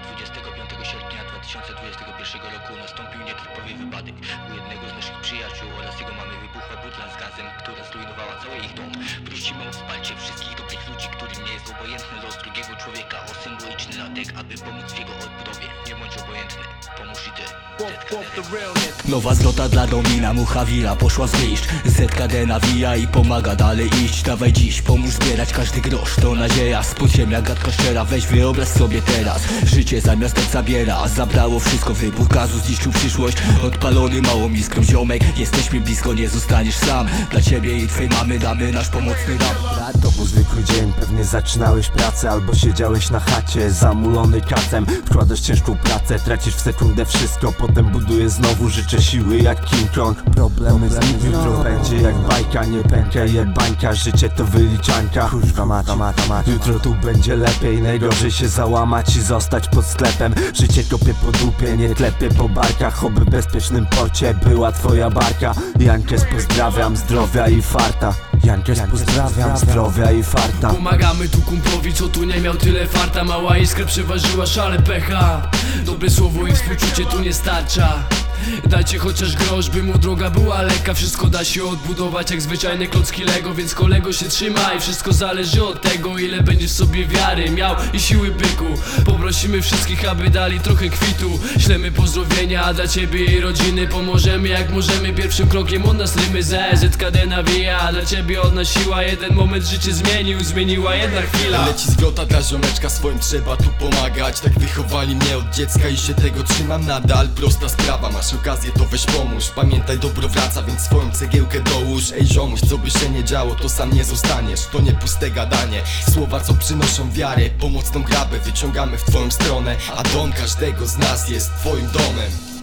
25 sierpnia 2021 roku nastąpił nietypowy wybuchła butla z gazem, która zrujnowała cały ich dom. Prosimy o wsparcie wszystkich dobrych ludzi, którym nie jest obojętny los drugiego człowieka, o symboliczny latek, aby pomóc w jego odbudowie. Nie bądź obojętny, pomóż i ty. Nowa zlota dla Domina, mucha wila poszła zniszcz ZKD nawija i pomaga dalej iść. Dawaj dziś, pomóż zbierać każdy grosz. To nadzieja, z podziemia gadka szczera. Weź wyobraź sobie teraz. Życie zamiast tak zabiera. Zabrało wszystko, wybuch gazu zniszczył przyszłość. Odpalony małą iskrą ziomek. Jesteśmy blisko, nie zostaniesz sam Dla ciebie i twojej mamy damy nasz pomocny rap To był zwykły dzień, pewnie zaczynałeś pracę Albo siedziałeś na chacie, zamulony kacem. Wkładasz ciężką pracę, tracisz w sekundę wszystko Potem budujesz znowu, życzę siły jak King Kong. Problemy z nim jutro będzie jak bajka Nie pęka je bańka, życie to wyliczanka. Kurwa mata, mata, mata Jutro tu będzie lepiej, najgorzej się załamać i zostać pod sklepem. Życie kopie po dupie, nie klepie po barkach. Oby w bezpiecznym porcie była twoja barka. Jankes pozdrawiam, zdrowia i farta. Jankes pozdrawiam, zdrowia i farta Pomagamy tu kumplowi, co tu nie miał tyle farta. Mała iskra przeważyła szale pecha. Dobre słowo i współczucie tu nie starcza Dajcie chociaż grosz, by mu droga była lekka. Wszystko da się odbudować jak zwyczajne klocki Lego Więc kolego się trzymaj, wszystko zależy od tego Ile będziesz sobie wiary miał i siły byku. Poprosimy wszystkich, aby dali trochę kwitu. Ślemy pozdrowienia, dla ciebie i rodziny. Pomożemy jak możemy, pierwszym krokiem od nas rymy. Z ZKD nawija, dla ciebie od nas siła Jeden moment. Życie zmienił, zmieniła jedna chwila. Leci zwrota dla ziomeczka, swoim trzeba tu pomagać. Tak wychowali mnie od dziecka i się tego trzymam nadal. Prosta sprawa, masz okazję to weź pomóż. Pamiętaj dobro wraca, więc swoją cegiełkę dołóż. Ej ziomuś, co by się nie działo, to sam nie zostaniesz. To nie puste gadanie, słowa co przynoszą wiarę Pomocną grabę wyciągamy w twoją stronę. A dom każdego z nas jest twoim domem